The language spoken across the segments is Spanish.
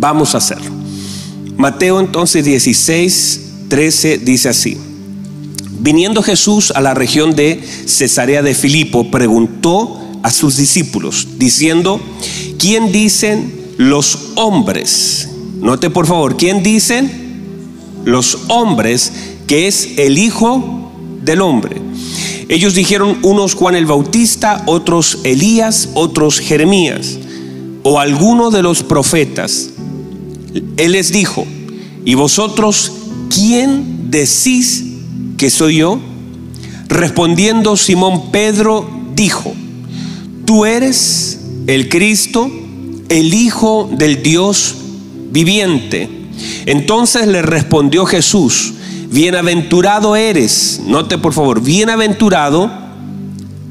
Vamos a hacerlo. Mateo entonces 16, 13 dice así. Viniendo Jesús a la región de Cesarea de Filipo, preguntó a sus discípulos, diciendo, ¿quién dicen los hombres? Note por favor, ¿quién dicen los hombres que es el Hijo del Hombre? Ellos dijeron unos Juan el Bautista, otros Elías, otros Jeremías, o alguno de los profetas. Él les dijo, ¿y vosotros quién decís que soy yo? Respondiendo Simón Pedro dijo, tú eres el Cristo, el Hijo del Dios viviente. Entonces le respondió Jesús, bienaventurado eres, note por favor, bienaventurado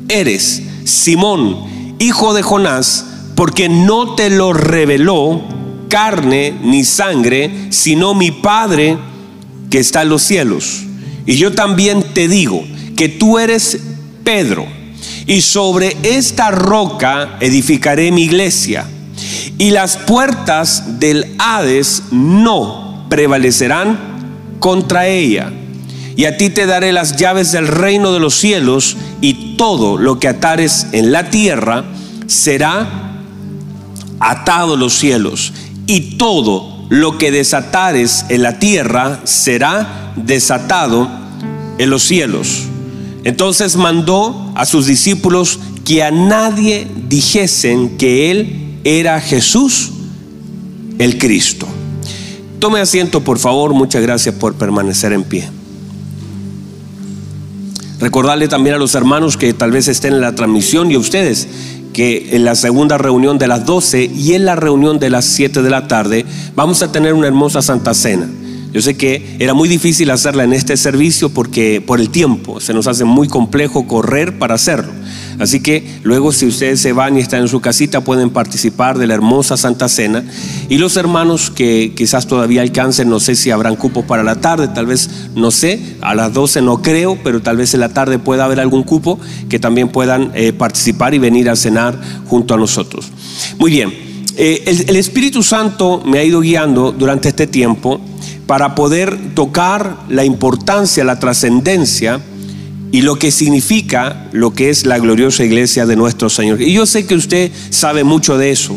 eres, Simón, hijo de Jonás, porque no te lo reveló carne ni sangre, sino mi Padre que está en los cielos. Y yo también te digo que tú eres Pedro, y sobre esta roca edificaré mi iglesia, y las puertas del Hades no prevalecerán contra ella. Y a ti te daré las llaves del reino de los cielos, y todo lo que atares en la tierra será atado los cielos, y todo lo que desatares en la tierra será desatado en los cielos. Entonces mandó a sus discípulos que a nadie dijesen que él era Jesús el Cristo. Tome asiento, por favor. Muchas gracias por permanecer en pie. Recordarle también a los hermanos que tal vez estén en la transmisión y a ustedes que en la segunda reunión de las 12 y en la reunión de las 7 de la tarde vamos a tener una hermosa Santa Cena. Yo sé que era muy difícil hacerla en este servicio porque por el tiempo se nos hace muy complejo correr para hacerlo. Así que luego si ustedes se van y están en su casita pueden participar de la hermosa Santa Cena. Y los hermanos que quizás todavía alcancen, no sé si habrán cupos para la tarde, tal vez no sé, a las 12 no creo, pero tal vez en la tarde pueda haber algún cupo que también puedan eh, participar y venir a cenar junto a nosotros. Muy bien, eh, el, el Espíritu Santo me ha ido guiando durante este tiempo para poder tocar la importancia, la trascendencia y lo que significa lo que es la gloriosa iglesia de nuestro Señor. Y yo sé que usted sabe mucho de eso,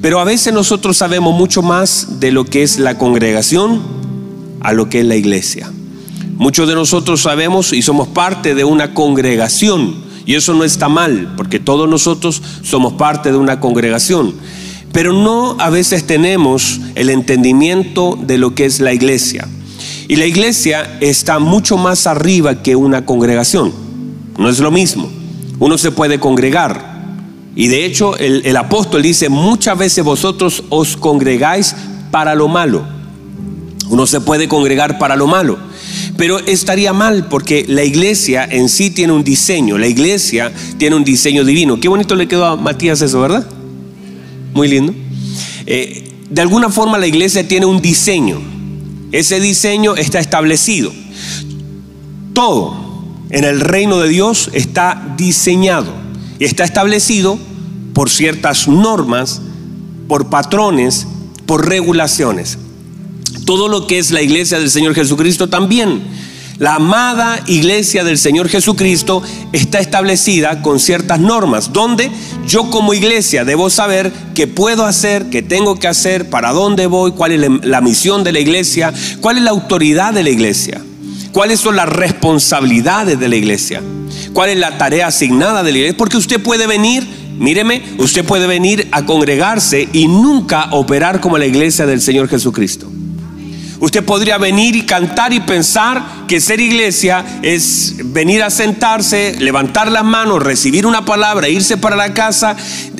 pero a veces nosotros sabemos mucho más de lo que es la congregación a lo que es la iglesia. Muchos de nosotros sabemos y somos parte de una congregación, y eso no está mal, porque todos nosotros somos parte de una congregación. Pero no a veces tenemos el entendimiento de lo que es la iglesia. Y la iglesia está mucho más arriba que una congregación. No es lo mismo. Uno se puede congregar. Y de hecho el, apóstol dice, muchas veces vosotros os congregáis para lo malo. Uno se puede congregar para lo malo. Pero estaría mal porque la iglesia en sí tiene un diseño. La iglesia tiene un diseño divino. Qué bonito le quedó a Matías eso, ¿verdad? Muy lindo. Eh, de alguna forma la iglesia tiene un diseño. Ese diseño está establecido. Todo en el reino de Dios está diseñado y está establecido por ciertas normas, por patrones, por regulaciones. Todo lo que es la iglesia del Señor Jesucristo también la amada iglesia del Señor Jesucristo está establecida con ciertas normas, donde yo como iglesia debo saber qué puedo hacer, qué tengo que hacer, para dónde voy, cuál es la misión de la iglesia, cuál es la autoridad de la iglesia, cuáles son las responsabilidades de la iglesia, cuál es la tarea asignada de la iglesia, porque usted puede venir Míreme, usted puede venir a congregarse y nunca operar como la iglesia del Señor Jesucristo. Usted podría venir y cantar y pensar que ser iglesia es venir a sentarse, levantar las manos, recibir una palabra, irse para la casa,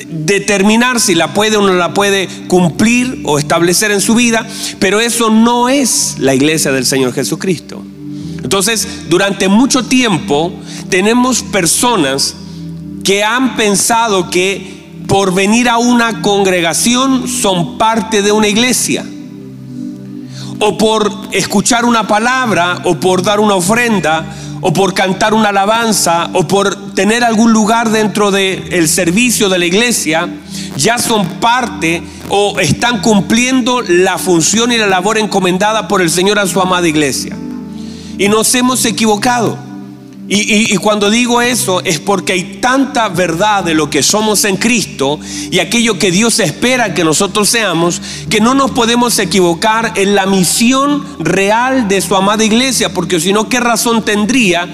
determinar si la puede o no la puede cumplir o establecer en su vida, pero eso no es la iglesia del Señor Jesucristo. Entonces, durante mucho tiempo tenemos personas que han pensado que por venir a una congregación son parte de una iglesia o por escuchar una palabra, o por dar una ofrenda, o por cantar una alabanza, o por tener algún lugar dentro del servicio de la iglesia, ya son parte o están cumpliendo la función y la labor encomendada por el Señor a su amada iglesia. Y nos hemos equivocado. Y, cuando digo eso es porque hay tanta verdad de lo que somos en Cristo y aquello que Dios espera que nosotros seamos, que no nos podemos equivocar en la misión real de su amada iglesia, porque si no, ¿qué razón tendría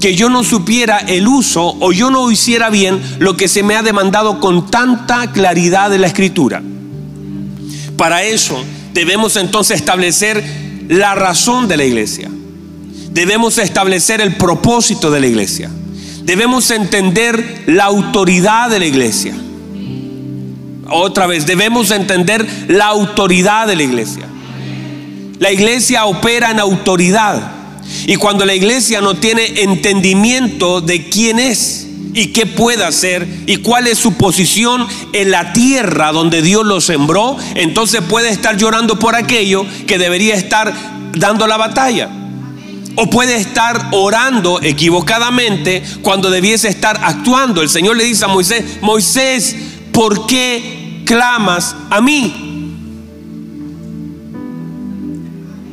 que yo no supiera el uso o yo no hiciera bien lo que se me ha demandado con tanta claridad de la escritura? Para eso debemos entonces establecer la razón de la iglesia debemos establecer el propósito de la iglesia. Debemos entender la autoridad de la iglesia. Otra vez, debemos entender la autoridad de la iglesia. La iglesia opera en autoridad. Y cuando la iglesia no tiene entendimiento de quién es y qué puede hacer y cuál es su posición en la tierra donde Dios lo sembró, entonces puede estar llorando por aquello que debería estar dando la batalla. O puede estar orando equivocadamente cuando debiese estar actuando. El Señor le dice a Moisés, Moisés, ¿por qué clamas a mí?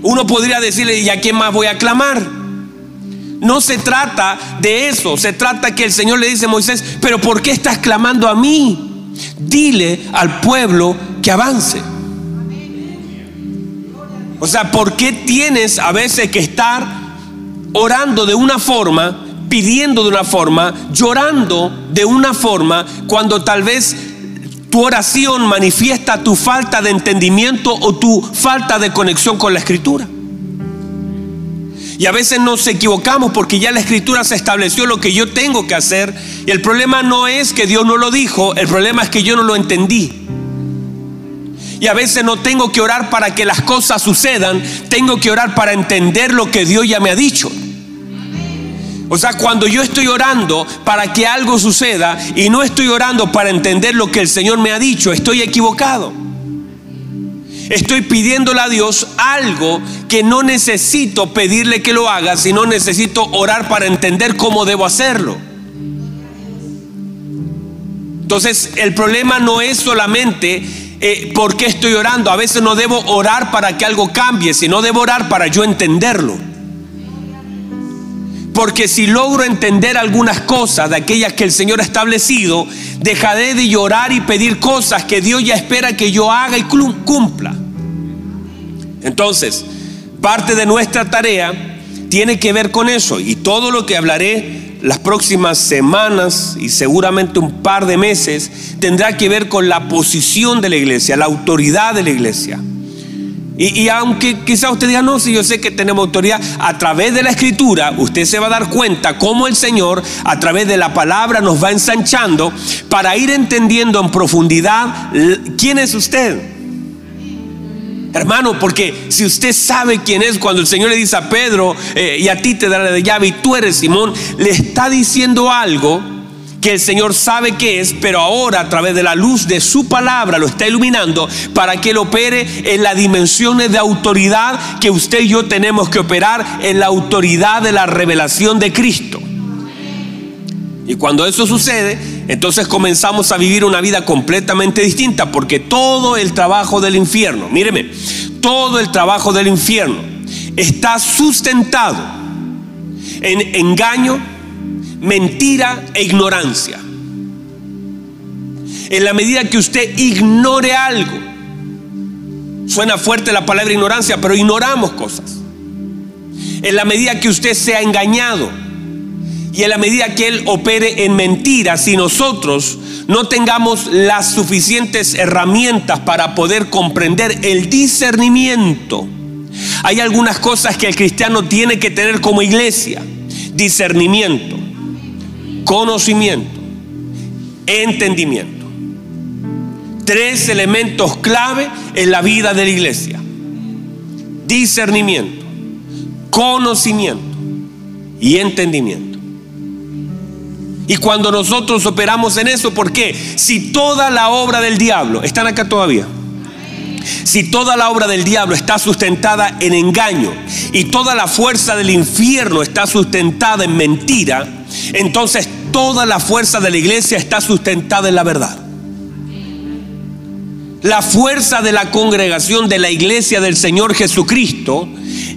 Uno podría decirle, ¿y a quién más voy a clamar? No se trata de eso, se trata que el Señor le dice a Moisés, pero ¿por qué estás clamando a mí? Dile al pueblo que avance. O sea, ¿por qué tienes a veces que estar orando de una forma, pidiendo de una forma, llorando de una forma, cuando tal vez tu oración manifiesta tu falta de entendimiento o tu falta de conexión con la escritura. Y a veces nos equivocamos porque ya la escritura se estableció lo que yo tengo que hacer. Y el problema no es que Dios no lo dijo, el problema es que yo no lo entendí. Y a veces no tengo que orar para que las cosas sucedan, tengo que orar para entender lo que Dios ya me ha dicho. O sea, cuando yo estoy orando para que algo suceda y no estoy orando para entender lo que el Señor me ha dicho, estoy equivocado. Estoy pidiéndole a Dios algo que no necesito pedirle que lo haga, sino necesito orar para entender cómo debo hacerlo. Entonces, el problema no es solamente eh, por qué estoy orando. A veces no debo orar para que algo cambie, sino debo orar para yo entenderlo. Porque si logro entender algunas cosas de aquellas que el Señor ha establecido, dejaré de llorar y pedir cosas que Dios ya espera que yo haga y cumpla. Entonces, parte de nuestra tarea tiene que ver con eso y todo lo que hablaré las próximas semanas y seguramente un par de meses tendrá que ver con la posición de la iglesia, la autoridad de la iglesia. Y, aunque quizá usted diga, no, si yo sé que tenemos autoridad, a través de la escritura usted se va a dar cuenta cómo el Señor a través de la palabra nos va ensanchando para ir entendiendo en profundidad quién es usted. Hermano, porque si usted sabe quién es, cuando el Señor le dice a Pedro, eh, y a ti te daré de llave, y tú eres Simón, le está diciendo algo que el Señor sabe que es, pero ahora a través de la luz de su palabra lo está iluminando para que Él opere en las dimensiones de autoridad que usted y yo tenemos que operar en la autoridad de la revelación de Cristo. Y cuando eso sucede, entonces comenzamos a vivir una vida completamente distinta, porque todo el trabajo del infierno, míreme, todo el trabajo del infierno está sustentado en engaño, mentira e ignorancia. En la medida que usted ignore algo, suena fuerte la palabra ignorancia, pero ignoramos cosas. En la medida que usted sea engañado y en la medida que Él opere en mentiras, si nosotros no tengamos las suficientes herramientas para poder comprender el discernimiento, hay algunas cosas que el cristiano tiene que tener como iglesia. Discernimiento conocimiento, entendimiento. Tres elementos clave en la vida de la iglesia. Discernimiento, conocimiento y entendimiento. Y cuando nosotros operamos en eso, ¿por qué? Si toda la obra del diablo, ¿están acá todavía? Si toda la obra del diablo está sustentada en engaño y toda la fuerza del infierno está sustentada en mentira, entonces toda la fuerza de la iglesia está sustentada en la verdad. La fuerza de la congregación de la iglesia del Señor Jesucristo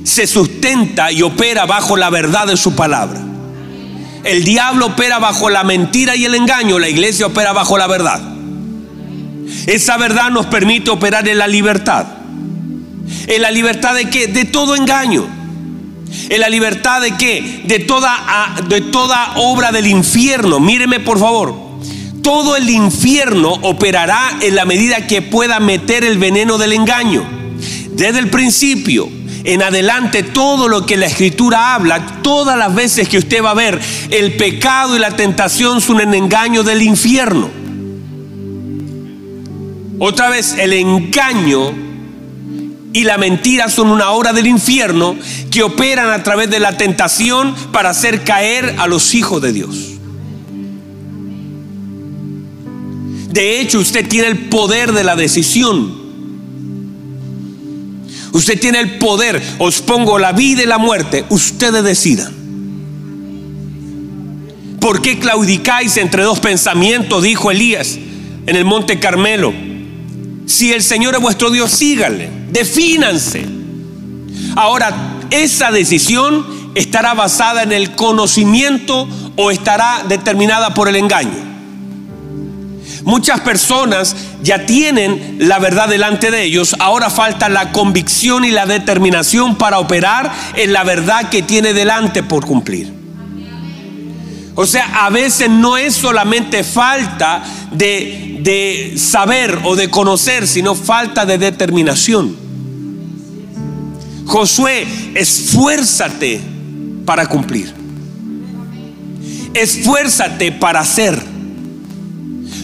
se sustenta y opera bajo la verdad de su palabra. El diablo opera bajo la mentira y el engaño, la iglesia opera bajo la verdad. Esa verdad nos permite operar en la libertad. ¿En la libertad de qué? De todo engaño. ¿En la libertad de qué? De toda, de toda obra del infierno. Míreme por favor todo el infierno operará en la medida que pueda meter el veneno del engaño. Desde el principio en adelante, todo lo que la escritura habla, todas las veces que usted va a ver el pecado y la tentación son un engaño del infierno. Otra vez, el engaño y la mentira son una obra del infierno que operan a través de la tentación para hacer caer a los hijos de Dios. De hecho, usted tiene el poder de la decisión. Usted tiene el poder. Os pongo la vida y la muerte. Ustedes decidan. ¿Por qué claudicáis entre dos pensamientos? Dijo Elías en el monte Carmelo. Si el Señor es vuestro Dios, síganle. Defínanse. Ahora, esa decisión estará basada en el conocimiento o estará determinada por el engaño. Muchas personas ya tienen la verdad delante de ellos, ahora falta la convicción y la determinación para operar en la verdad que tiene delante por cumplir. O sea, a veces no es solamente falta de, de saber o de conocer, sino falta de determinación. Josué, esfuérzate para cumplir. Esfuérzate para hacer.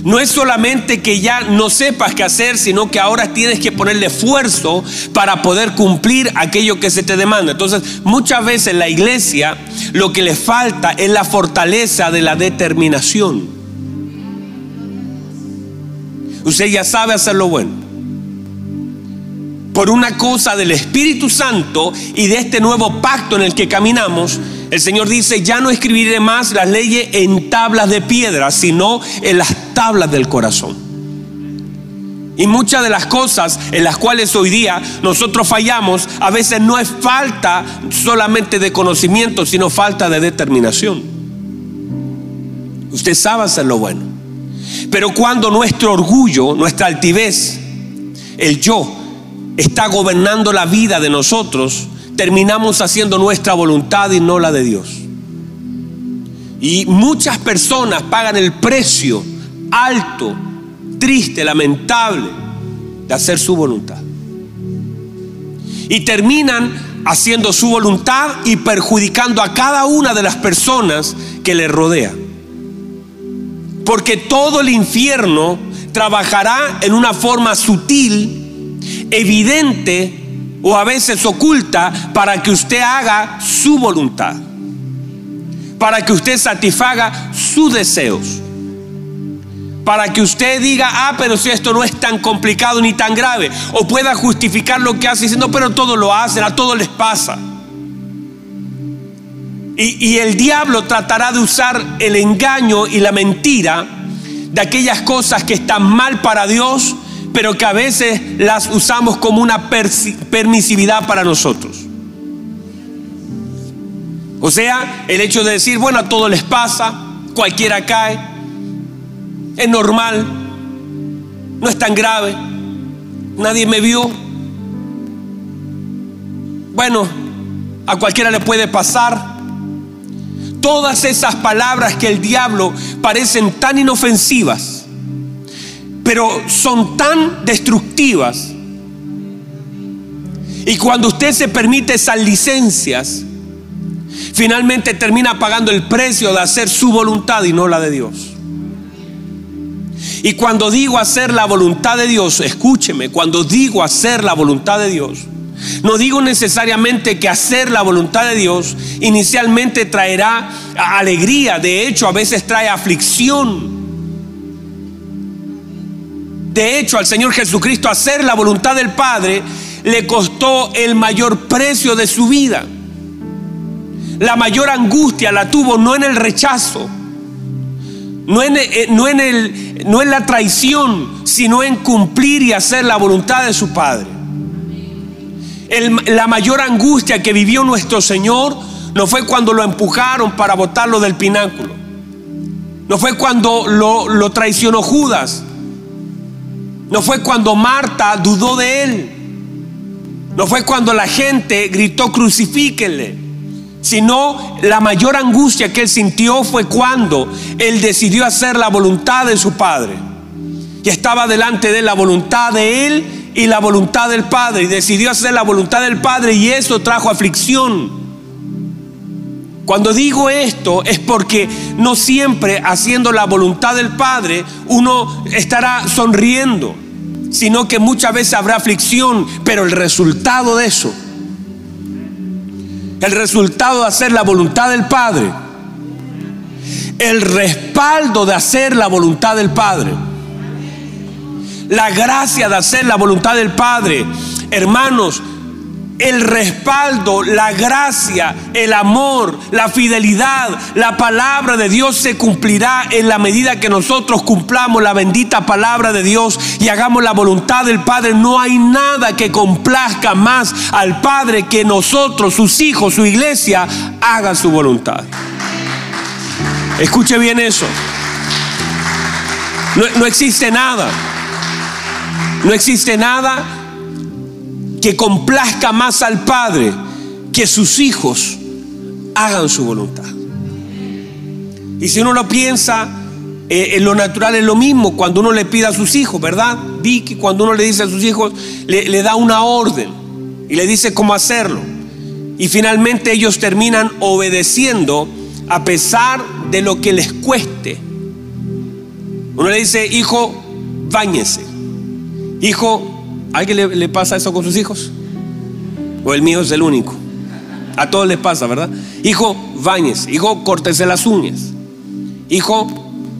No es solamente que ya no sepas qué hacer, sino que ahora tienes que ponerle esfuerzo para poder cumplir aquello que se te demanda. Entonces, muchas veces la iglesia lo que le falta es la fortaleza de la determinación. Usted ya sabe hacer lo bueno. Por una cosa del Espíritu Santo y de este nuevo pacto en el que caminamos, el Señor dice, ya no escribiré más las leyes en tablas de piedra, sino en las tablas del corazón. Y muchas de las cosas en las cuales hoy día nosotros fallamos, a veces no es falta solamente de conocimiento, sino falta de determinación. Usted sabe hacer lo bueno. Pero cuando nuestro orgullo, nuestra altivez, el yo, está gobernando la vida de nosotros, terminamos haciendo nuestra voluntad y no la de Dios. Y muchas personas pagan el precio alto, triste, lamentable de hacer su voluntad. Y terminan haciendo su voluntad y perjudicando a cada una de las personas que le rodea. Porque todo el infierno trabajará en una forma sutil, evidente, o a veces oculta para que usted haga su voluntad, para que usted satisfaga sus deseos, para que usted diga, ah, pero si esto no es tan complicado ni tan grave, o pueda justificar lo que hace diciendo, pero todo lo hacen, a todos les pasa. Y, y el diablo tratará de usar el engaño y la mentira de aquellas cosas que están mal para Dios pero que a veces las usamos como una permisividad para nosotros. O sea, el hecho de decir, bueno, a todos les pasa, cualquiera cae, es normal, no es tan grave, nadie me vio. Bueno, a cualquiera le puede pasar. Todas esas palabras que el diablo parecen tan inofensivas pero son tan destructivas. Y cuando usted se permite esas licencias, finalmente termina pagando el precio de hacer su voluntad y no la de Dios. Y cuando digo hacer la voluntad de Dios, escúcheme, cuando digo hacer la voluntad de Dios, no digo necesariamente que hacer la voluntad de Dios inicialmente traerá alegría, de hecho a veces trae aflicción. De hecho, al Señor Jesucristo hacer la voluntad del Padre le costó el mayor precio de su vida. La mayor angustia la tuvo no en el rechazo, no en, eh, no en, el, no en la traición, sino en cumplir y hacer la voluntad de su Padre. la mayor angustia que vivió nuestro Señor no fue cuando lo empujaron para botarlo del pináculo. No fue cuando lo, lo traicionó Judas. No fue cuando Marta dudó de él. No fue cuando la gente gritó crucifíquenle. Sino la mayor angustia que él sintió fue cuando él decidió hacer la voluntad de su Padre. Y estaba delante de la voluntad de él y la voluntad del Padre. Y decidió hacer la voluntad del Padre y eso trajo aflicción. Cuando digo esto es porque no siempre haciendo la voluntad del Padre uno estará sonriendo, sino que muchas veces habrá aflicción, pero el resultado de eso, el resultado de hacer la voluntad del Padre, el respaldo de hacer la voluntad del Padre, la gracia de hacer la voluntad del Padre, hermanos, el respaldo, la gracia, el amor, la fidelidad, la palabra de Dios se cumplirá en la medida que nosotros cumplamos la bendita palabra de Dios y hagamos la voluntad del Padre. No hay nada que complazca más al Padre que nosotros, sus hijos, su iglesia, hagan su voluntad. Escuche bien eso. No, no existe nada. No existe nada que complazca más al Padre que sus hijos hagan su voluntad. Y si uno lo piensa, eh, en lo natural es lo mismo cuando uno le pide a sus hijos, ¿verdad? Vicky, cuando uno le dice a sus hijos, le, le da una orden y le dice cómo hacerlo. Y finalmente ellos terminan obedeciendo a pesar de lo que les cueste. Uno le dice, hijo, báñese. Hijo, ¿Alguien le, pasa eso con sus hijos? ¿O el mío es el único? A todos les pasa, ¿verdad? Hijo, bañes. Hijo, córtese las uñas. Hijo,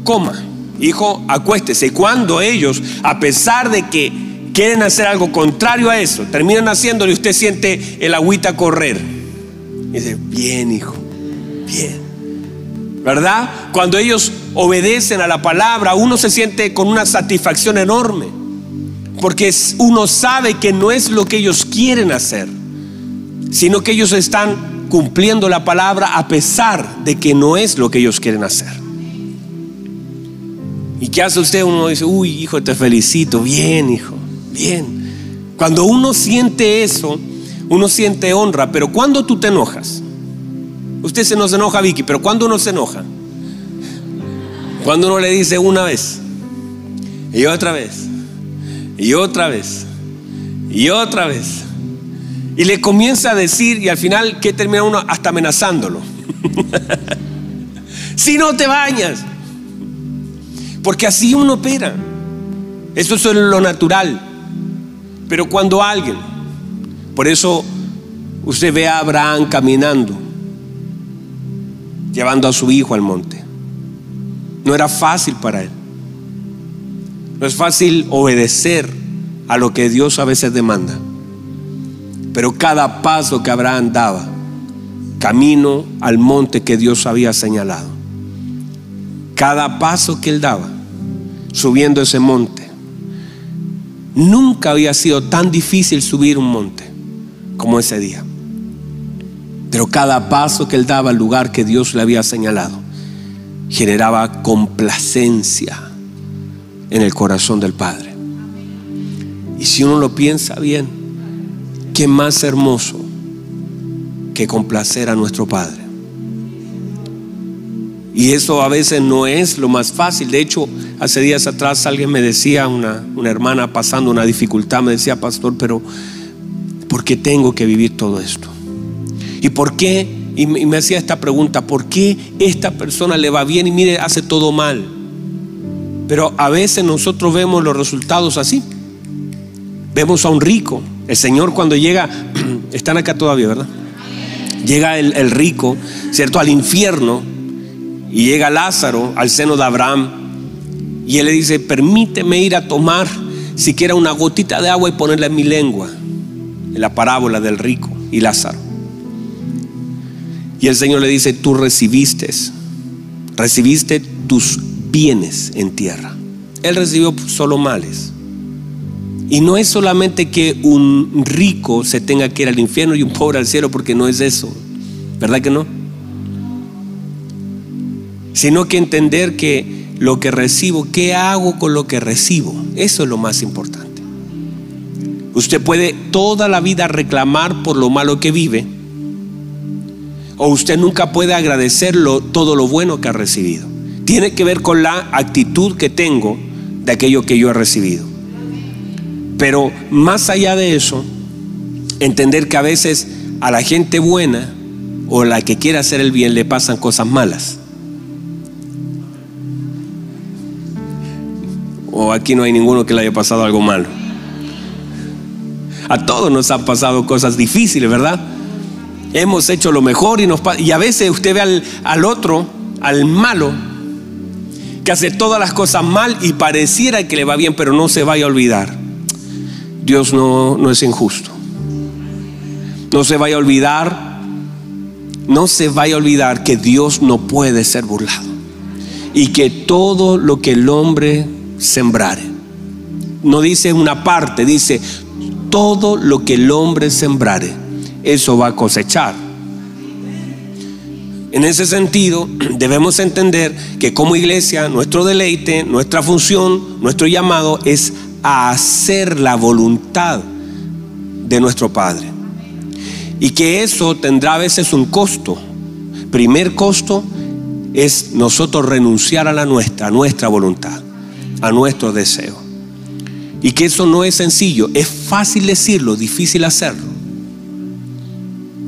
coma. Hijo, acuéstese. Cuando ellos, a pesar de que quieren hacer algo contrario a eso, terminan haciéndolo y usted siente el agüita correr. Y dice, bien, hijo, bien. ¿Verdad? Cuando ellos obedecen a la palabra, uno se siente con una satisfacción enorme. Porque uno sabe que no es lo que ellos quieren hacer, sino que ellos están cumpliendo la palabra a pesar de que no es lo que ellos quieren hacer. ¿Y qué hace usted? Uno dice, uy, hijo, te felicito, bien, hijo, bien. Cuando uno siente eso, uno siente honra, pero cuando tú te enojas, usted se nos enoja, Vicky, pero cuando uno se enoja, cuando uno le dice una vez y otra vez y otra vez, y otra vez. Y le comienza a decir, y al final, que termina uno hasta amenazándolo. si no te bañas. Porque así uno opera. Eso es lo natural. Pero cuando alguien, por eso usted ve a Abraham caminando, llevando a su hijo al monte. No era fácil para él. No es fácil obedecer a lo que Dios a veces demanda. Pero cada paso que Abraham daba, camino al monte que Dios había señalado, cada paso que él daba, subiendo ese monte, nunca había sido tan difícil subir un monte como ese día. Pero cada paso que él daba al lugar que Dios le había señalado, generaba complacencia en el corazón del Padre. Y si uno lo piensa bien, qué más hermoso que complacer a nuestro Padre. Y eso a veces no es lo más fácil. De hecho, hace días atrás alguien me decía, una, una hermana pasando una dificultad, me decía, pastor, pero ¿por qué tengo que vivir todo esto? ¿Y por qué? Y me hacía esta pregunta, ¿por qué esta persona le va bien y mire, hace todo mal? Pero a veces nosotros vemos los resultados así. Vemos a un rico. El Señor cuando llega, están acá todavía, ¿verdad? Llega el, rico, ¿cierto? Al infierno. Y llega Lázaro al seno de Abraham. Y él le dice, permíteme ir a tomar siquiera una gotita de agua y ponerla en mi lengua. En la parábola del rico y Lázaro. Y el Señor le dice, tú recibiste, recibiste tus bienes en tierra. Él recibió solo males. Y no es solamente que un rico se tenga que ir al infierno y un pobre al cielo, porque no es eso. ¿Verdad que no? Sino que entender que lo que recibo, ¿qué hago con lo que recibo? Eso es lo más importante. Usted puede toda la vida reclamar por lo malo que vive, o usted nunca puede agradecerlo todo lo bueno que ha recibido. Tiene que ver con la actitud que tengo de aquello que yo he recibido. Pero más allá de eso, entender que a veces a la gente buena o la que quiere hacer el bien le pasan cosas malas. O aquí no hay ninguno que le haya pasado algo malo. A todos nos han pasado cosas difíciles, ¿verdad? Hemos hecho lo mejor y, nos, y a veces usted ve al, al otro, al malo, que hace todas las cosas mal y pareciera que le va bien, pero no se vaya a olvidar Dios no, no es injusto. No se vaya a olvidar, no se vaya a olvidar que Dios no puede ser burlado. Y que todo lo que el hombre sembrare, no dice una parte, dice todo lo que el hombre sembrare, eso va a cosechar. En ese sentido, debemos entender que como iglesia, nuestro deleite, nuestra función, nuestro llamado es a hacer la voluntad de nuestro Padre. Y que eso tendrá a veces un costo. Primer costo es nosotros renunciar a la nuestra, a nuestra voluntad, a nuestro deseo. Y que eso no es sencillo, es fácil decirlo, difícil hacerlo.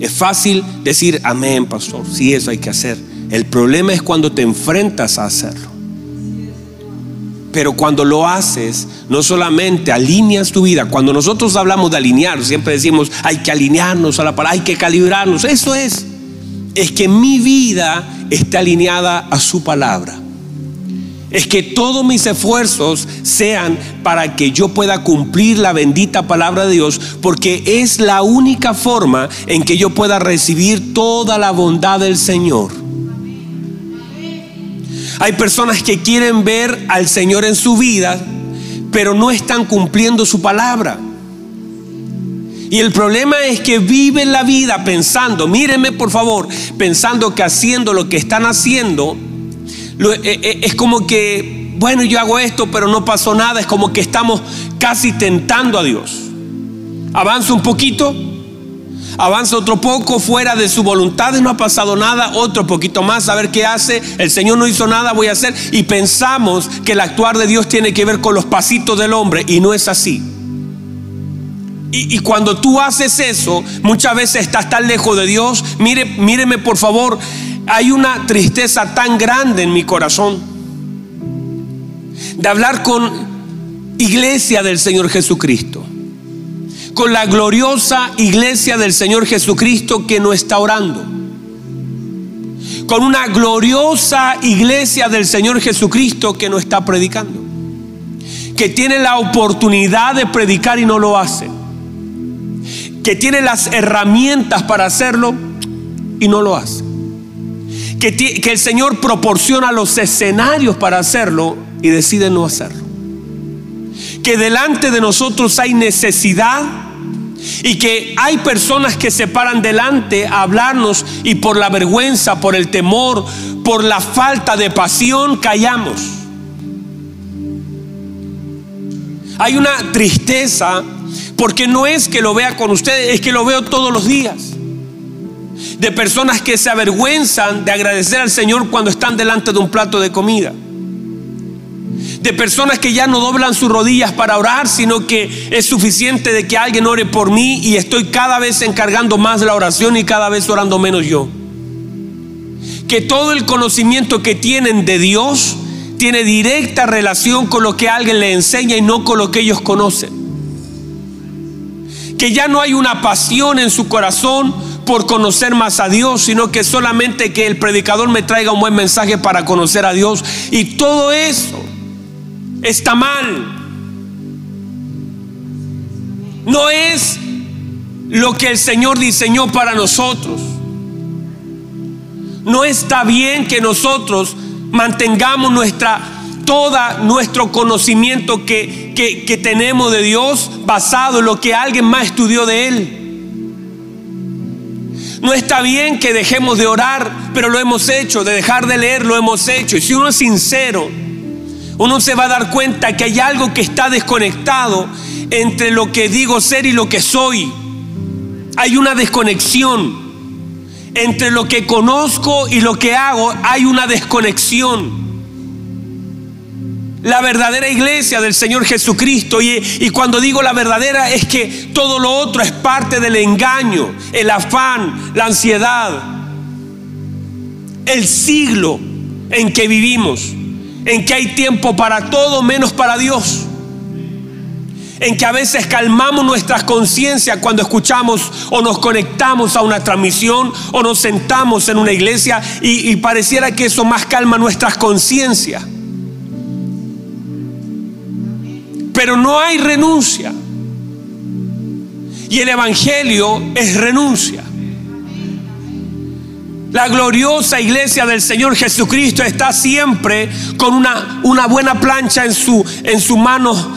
Es fácil decir, amén, pastor, sí, eso hay que hacer. El problema es cuando te enfrentas a hacerlo. Pero cuando lo haces, no solamente alineas tu vida, cuando nosotros hablamos de alinear, siempre decimos, hay que alinearnos a la palabra, hay que calibrarnos, eso es. Es que mi vida esté alineada a su palabra. Es que todos mis esfuerzos sean para que yo pueda cumplir la bendita palabra de Dios, porque es la única forma en que yo pueda recibir toda la bondad del Señor. Hay personas que quieren ver al Señor en su vida, pero no están cumpliendo su palabra. Y el problema es que viven la vida pensando, mírenme por favor, pensando que haciendo lo que están haciendo, es como que, bueno, yo hago esto, pero no pasó nada, es como que estamos casi tentando a Dios. Avanza un poquito, avanza otro poco fuera de su voluntad y no ha pasado nada, otro poquito más, a ver qué hace, el Señor no hizo nada, voy a hacer, y pensamos que el actuar de Dios tiene que ver con los pasitos del hombre, y no es así. Y, cuando tú haces eso, muchas veces estás tan lejos de Dios, mire, míreme por favor, hay una tristeza tan grande en mi corazón de hablar con iglesia del Señor Jesucristo con la gloriosa iglesia del Señor Jesucristo que no está orando. Con una gloriosa iglesia del Señor Jesucristo que no está predicando. Que tiene la oportunidad de predicar y no lo hace. Que tiene las herramientas para hacerlo y no lo hace. Que, el Señor proporciona los escenarios para hacerlo y decide no hacerlo. Que delante de nosotros hay necesidad y que hay personas que se paran delante a hablarnos y por la vergüenza, por el temor, por la falta de pasión, callamos. Hay una tristeza porque no es que lo vea con ustedes, es que lo veo todos los días. De personas que se avergüenzan de agradecer al Señor cuando están delante de un plato de comida de personas que ya no doblan sus rodillas para orar, sino que es suficiente de que alguien ore por mí y estoy cada vez encargando más la oración y cada vez orando menos yo. Que todo el conocimiento que tienen de Dios tiene directa relación con lo que alguien le enseña y no con lo que ellos conocen. Que ya no hay una pasión en su corazón por conocer más a Dios, sino que solamente que el predicador me traiga un buen mensaje para conocer a Dios. Y todo eso está mal. No es lo que el Señor diseñó para nosotros. No está bien que nosotros mantengamos nuestra todo nuestro conocimiento que, que, que tenemos de Dios basado en lo que alguien más estudió de Él. No está bien que dejemos de orar, pero lo hemos hecho, de dejar de leer, lo hemos hecho. Y si uno es sincero, uno se va a dar cuenta que hay algo que está desconectado entre lo que digo ser y lo que soy. Hay una desconexión. Entre lo que conozco y lo que hago hay una desconexión la verdadera iglesia del Señor Jesucristo. Y, cuando digo la verdadera es que todo lo otro es parte del engaño, el afán, la ansiedad, el siglo en que vivimos, en que hay tiempo para todo menos para Dios. En que a veces calmamos nuestras conciencias cuando escuchamos o nos conectamos a una transmisión o nos sentamos en una iglesia y, y pareciera que eso más calma nuestras conciencias. Pero no hay renuncia. Y el Evangelio es renuncia. La gloriosa iglesia del Señor Jesucristo está siempre con una, buena plancha en su, en mano,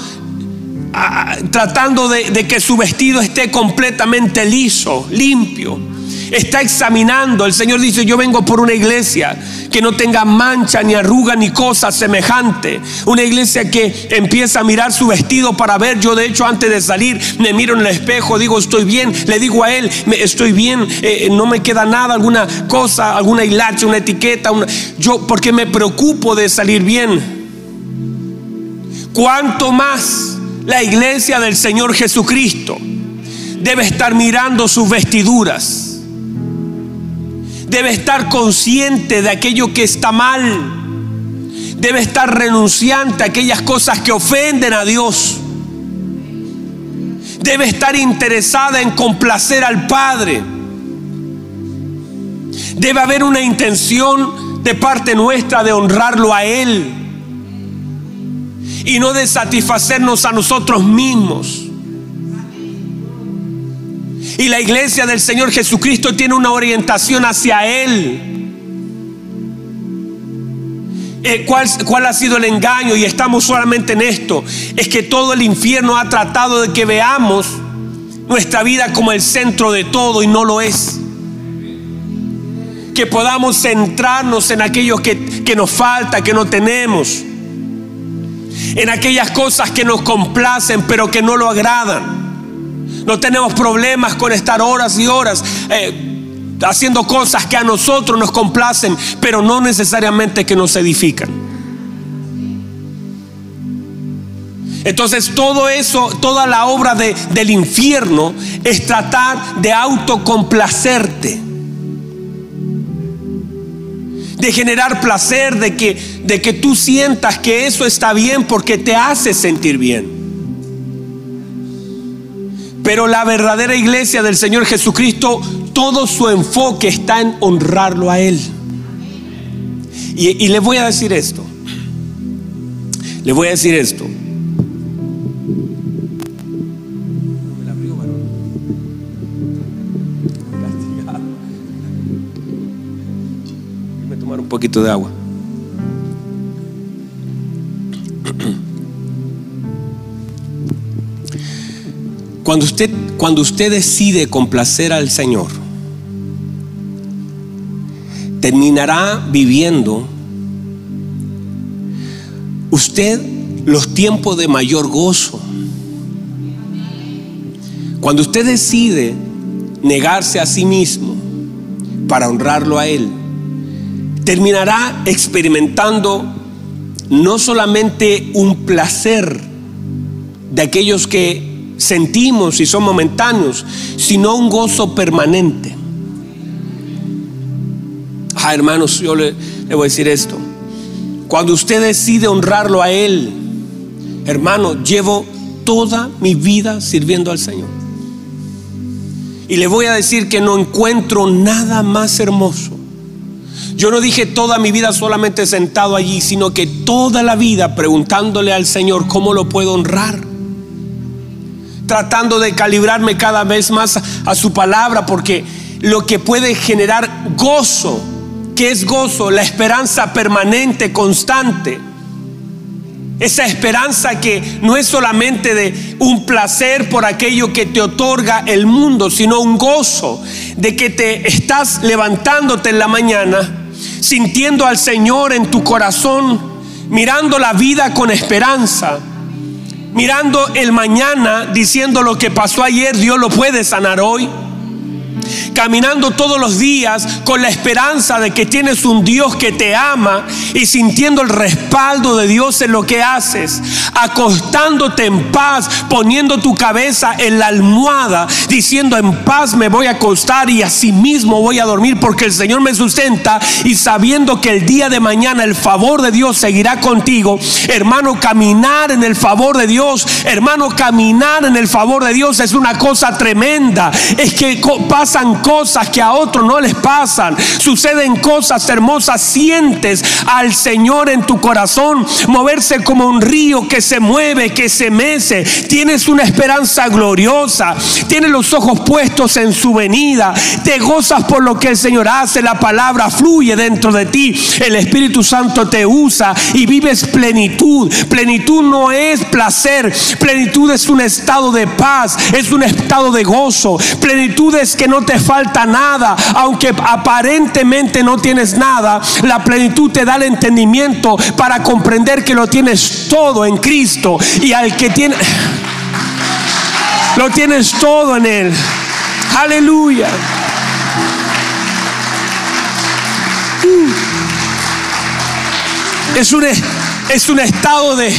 tratando de, de que su vestido esté completamente liso, limpio está examinando. El Señor dice, yo vengo por una iglesia que no tenga mancha, ni arruga, ni cosa semejante. Una iglesia que empieza a mirar su vestido para ver. Yo de hecho antes de salir me miro en el espejo, digo, estoy bien. Le digo a Él, estoy bien, eh, no me queda nada, alguna cosa, alguna hilacha, una etiqueta. Yo porque me preocupo de salir bien. Cuanto más la iglesia del Señor Jesucristo debe estar mirando sus vestiduras debe estar consciente de aquello que está mal. Debe estar renunciante a aquellas cosas que ofenden a Dios. Debe estar interesada en complacer al Padre. Debe haber una intención de parte nuestra de honrarlo a Él y no de satisfacernos a nosotros mismos. Y la iglesia del Señor Jesucristo tiene una orientación hacia Él. Eh, ¿Cuál, ¿Cuál, ha sido el engaño? Y estamos solamente en esto. Es que todo el infierno ha tratado de que veamos nuestra vida como el centro de todo y no lo es. Que podamos centrarnos en aquello que, que nos falta, que no tenemos. En aquellas cosas que nos complacen pero que no lo agradan. No tenemos problemas con estar horas y horas eh, haciendo cosas que a nosotros nos complacen, pero no necesariamente que nos edifican. Entonces todo eso, toda la obra del infierno es tratar de autocomplacerte. De generar placer, de que, de que tú sientas que eso está bien porque te hace sentir bien. Pero la verdadera iglesia del Señor Jesucristo, todo su enfoque está en honrarlo a Él. Y, y le voy a decir esto. Le voy a decir esto. Un poquito de agua. Cuando usted, cuando usted decide complacer al Señor, terminará viviendo usted los tiempos de mayor gozo. Cuando usted decide negarse a sí mismo para honrarlo a Él, terminará experimentando no solamente un placer de aquellos que sentimos y son momentáneos, sino un gozo permanente. Ah, hermanos, yo le, le voy a decir esto. Cuando usted decide honrarlo a Él, hermano, llevo toda mi vida sirviendo al Señor. Y le voy a decir que no encuentro nada más hermoso. Yo no dije toda mi vida solamente sentado allí, sino que toda la vida preguntándole al Señor cómo lo puedo honrar tratando de calibrarme cada vez más a, su palabra, porque lo que puede generar gozo, que es gozo, la esperanza permanente, constante, Esa esperanza que no es solamente de un placer por aquello que te otorga el mundo, sino un gozo de que te estás levantándote en la mañana, sintiendo al Señor en tu corazón, mirando la vida con esperanza, mirando el mañana, diciendo lo que pasó ayer, Dios lo puede sanar hoy caminando todos los días con la esperanza de que tienes un Dios que te ama y sintiendo el respaldo de Dios en lo que haces, acostándote en paz, poniendo tu cabeza en la almohada, diciendo en paz me voy a acostar y así mismo voy a dormir porque el Señor me sustenta y sabiendo que el día de mañana el favor de Dios seguirá contigo, hermano, caminar en el favor de Dios, hermano, caminar en el favor de Dios es una cosa tremenda, es que pasa cosas que a otros no les pasan. Suceden cosas hermosas. Sientes al Señor en tu corazón moverse como un río que se mueve, que se mece. Tienes una esperanza gloriosa. Tienes los ojos puestos en su venida. Te gozas por lo que el Señor hace. La palabra fluye dentro de ti. El Espíritu Santo te usa y vives plenitud. Plenitud no es placer. Plenitud es un estado de paz. Es un estado de gozo. Plenitud es que no te falta nada, aunque aparentemente no tienes nada, la plenitud te da el entendimiento para comprender que lo tienes todo en Cristo y al que tiene lo tienes todo en él. Aleluya. Es un, es un estado de,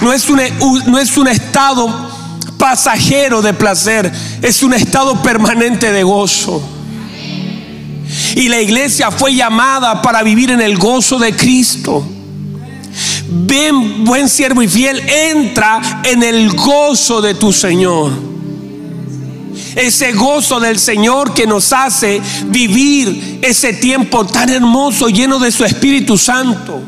no es un, no es un estado pasajero de placer, es un estado permanente de gozo. Y la iglesia fue llamada para vivir en el gozo de Cristo. Ven, buen siervo y fiel, entra en el gozo de tu Señor. Ese gozo del Señor que nos hace vivir ese tiempo tan hermoso, lleno de su Espíritu Santo.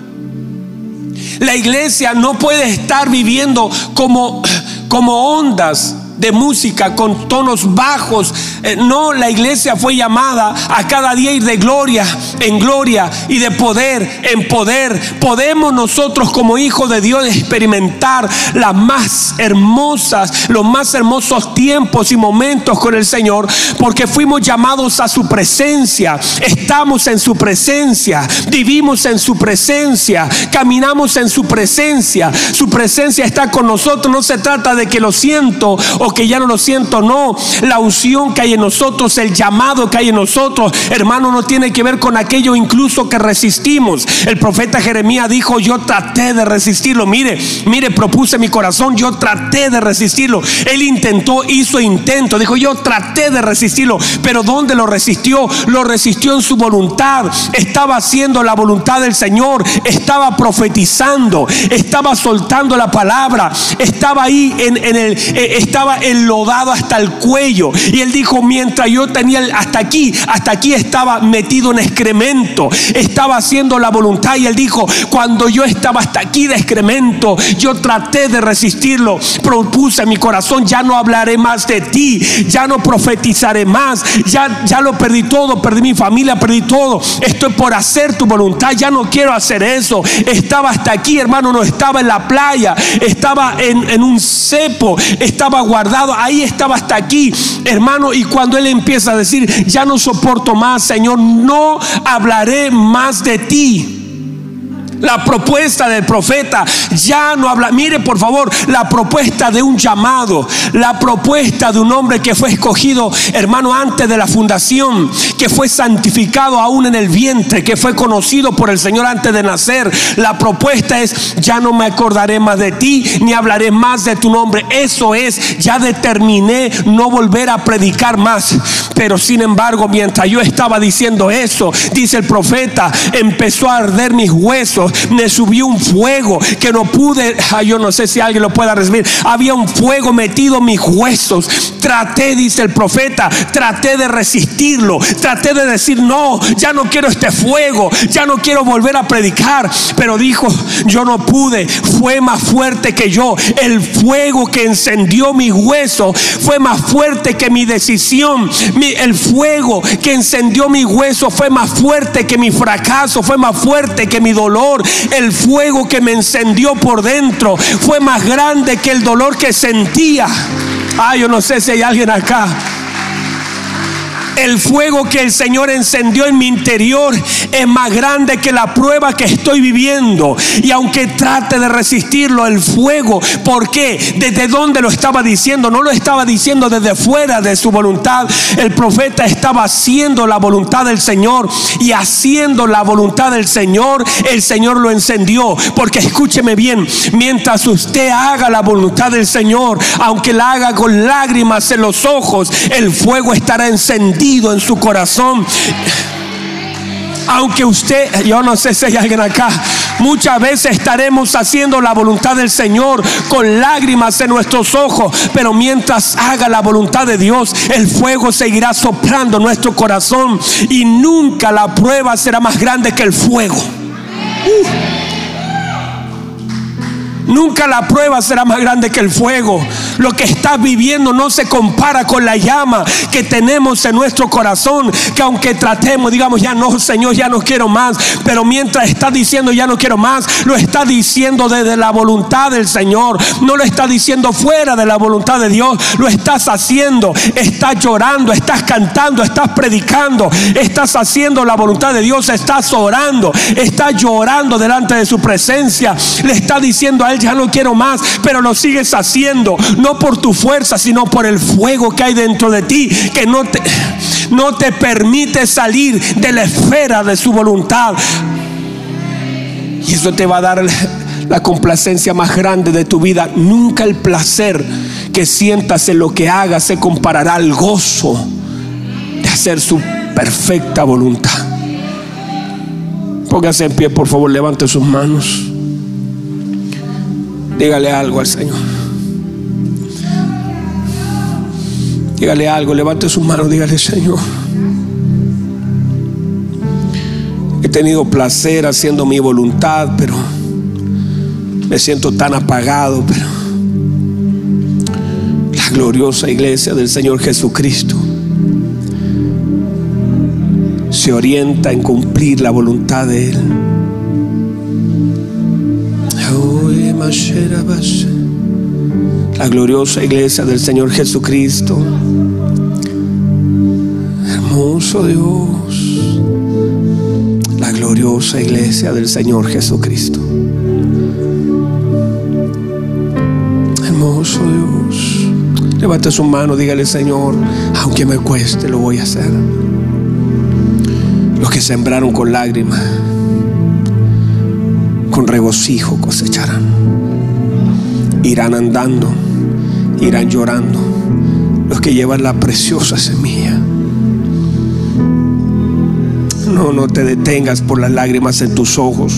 La iglesia no puede estar viviendo como como ondas de música con tonos bajos. Eh, no, la iglesia fue llamada a cada día ir de gloria en gloria y de poder en poder. Podemos nosotros como hijos de Dios experimentar las más hermosas, los más hermosos tiempos y momentos con el Señor porque fuimos llamados a su presencia. Estamos en su presencia, vivimos en su presencia, caminamos en su presencia. Su presencia está con nosotros. No se trata de que lo siento que ya no lo siento, no. La unción que hay en nosotros, el llamado que hay en nosotros, hermano, no tiene que ver con aquello incluso que resistimos. El profeta Jeremías dijo, yo traté de resistirlo. Mire, mire, propuse mi corazón, yo traté de resistirlo. Él intentó, hizo intento, dijo, yo traté de resistirlo, pero ¿dónde lo resistió? Lo resistió en su voluntad. Estaba haciendo la voluntad del Señor, estaba profetizando, estaba soltando la palabra, estaba ahí en, el, eh, estaba enlodado hasta el cuello. Y él dijo, mientras yo tenía hasta aquí, hasta aquí estaba metido en excremento, estaba haciendo la voluntad. Y él dijo, cuando yo estaba hasta aquí de excremento, yo traté de resistirlo, propuse en mi corazón, ya no hablaré más de ti, ya no profetizaré más, ya, ya lo perdí todo, perdí mi familia, perdí todo. Estoy por hacer tu voluntad, ya no quiero hacer eso. Estaba hasta aquí, hermano, no estaba en la playa, estaba en, en un cepo, estaba guardado ahí estaba hasta aquí, hermano. Y cuando él empieza a decir, ya no soporto más, Señor, no hablaré más de ti. La propuesta del profeta ya no habla. Mire, por favor, la propuesta de un llamado, la propuesta de un hombre que fue escogido, hermano, antes de la fundación, que fue santificado aún en el vientre, que fue conocido por el Señor antes de nacer. La propuesta es: ya no me acordaré más de ti, ni hablaré más de tu nombre. Eso es, ya determiné no volver a predicar más. Pero sin embargo, mientras yo estaba diciendo eso, dice el profeta, empezó a arder mis huesos me subió un fuego que no pude, yo no sé si alguien lo pueda recibir, había un fuego metido en mis huesos. Traté, dice el profeta, traté de resistirlo, traté de decir, no, ya no quiero este fuego, ya no quiero volver a predicar, pero dijo, yo no pude, fue más fuerte que yo. El fuego que encendió mis huesos fue más fuerte que mi decisión. el fuego que encendió mis huesos fue más fuerte que mi fracaso, fue más fuerte que mi dolor el fuego que me encendió por dentro fue más grande que el dolor que sentía. Ah, yo no sé si hay alguien acá. El fuego que el Señor encendió en mi interior es más grande que la prueba que estoy viviendo. Y aunque trate de resistirlo, el fuego, ¿por qué? ¿Desde dónde lo estaba diciendo? No lo estaba diciendo desde fuera de su voluntad. El profeta estaba haciendo la voluntad del Señor y haciendo la voluntad del Señor, el Señor lo encendió. Porque escúcheme bien, mientras usted haga la voluntad del Señor, aunque la haga con lágrimas en los ojos, el fuego estará encendido en su corazón. Aunque usted, yo no sé si hay alguien acá, muchas veces estaremos haciendo la voluntad del Señor con lágrimas en nuestros ojos, pero mientras haga la voluntad de Dios, el fuego seguirá soplando nuestro corazón y nunca la prueba será más grande que el fuego. Uh. Nunca la prueba será más grande que el fuego. Lo que estás viviendo no se compara con la llama que tenemos en nuestro corazón. Que aunque tratemos, digamos, ya no, Señor, ya no quiero más. Pero mientras estás diciendo ya no quiero más, lo está diciendo desde la voluntad del Señor. No lo está diciendo fuera de la voluntad de Dios. Lo estás haciendo. Estás llorando, estás cantando, estás predicando. Estás haciendo la voluntad de Dios. Estás orando. Estás llorando delante de su presencia. Le está diciendo a él ya no quiero más, pero lo sigues haciendo, no por tu fuerza, sino por el fuego que hay dentro de ti, que no te, no te permite salir de la esfera de su voluntad. Y eso te va a dar la complacencia más grande de tu vida. Nunca el placer que sientas en lo que hagas se comparará al gozo de hacer su perfecta voluntad. Póngase en pie, por favor, levante sus manos. Dígale algo al Señor. Dígale algo, levante su mano, dígale Señor. He tenido placer haciendo mi voluntad, pero me siento tan apagado, pero la gloriosa iglesia del Señor Jesucristo se orienta en cumplir la voluntad de Él. La gloriosa iglesia del Señor Jesucristo. Hermoso Dios. La gloriosa iglesia del Señor Jesucristo. Hermoso Dios. Levante su mano, dígale Señor, aunque me cueste, lo voy a hacer. Los que sembraron con lágrimas con regocijo cosecharán. Irán andando, irán llorando los que llevan la preciosa semilla. No, no te detengas por las lágrimas en tus ojos.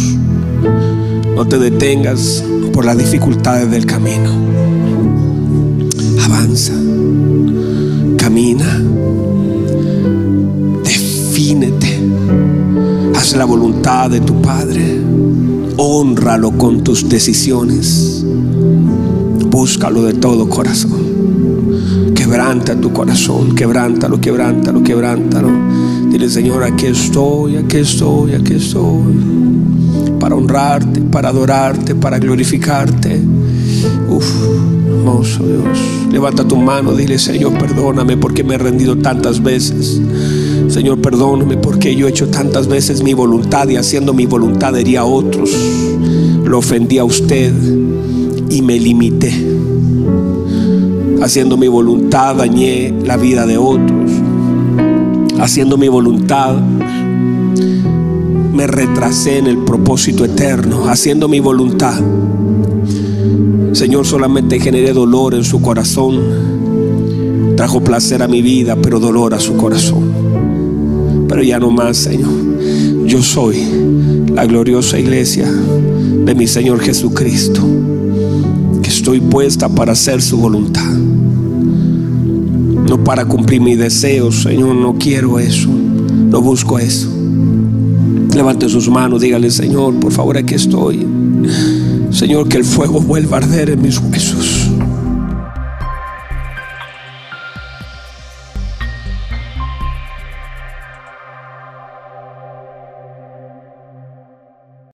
No te detengas por las dificultades del camino. Avanza, camina, defínete, haz la voluntad de tu Padre. Honralo con tus decisiones. Búscalo de todo corazón. Quebranta tu corazón, quebrántalo, quebrántalo, quebrántalo. Dile, Señor, aquí estoy, aquí estoy, aquí estoy. Para honrarte, para adorarte, para glorificarte. Uf, hermoso Dios. Levanta tu mano, dile, Señor, perdóname porque me he rendido tantas veces. Señor, perdóname porque yo he hecho tantas veces mi voluntad y haciendo mi voluntad hería a otros. Lo ofendí a usted y me limité. Haciendo mi voluntad dañé la vida de otros. Haciendo mi voluntad me retrasé en el propósito eterno. Haciendo mi voluntad. Señor, solamente generé dolor en su corazón. Trajo placer a mi vida, pero dolor a su corazón pero ya no más, Señor. Yo soy la gloriosa iglesia de mi Señor Jesucristo, estoy puesta para hacer su voluntad. No para cumplir mis deseos, Señor, no quiero eso, no busco eso. Levante sus manos, dígale, Señor, por favor, aquí estoy. Señor, que el fuego vuelva a arder en mis huesos.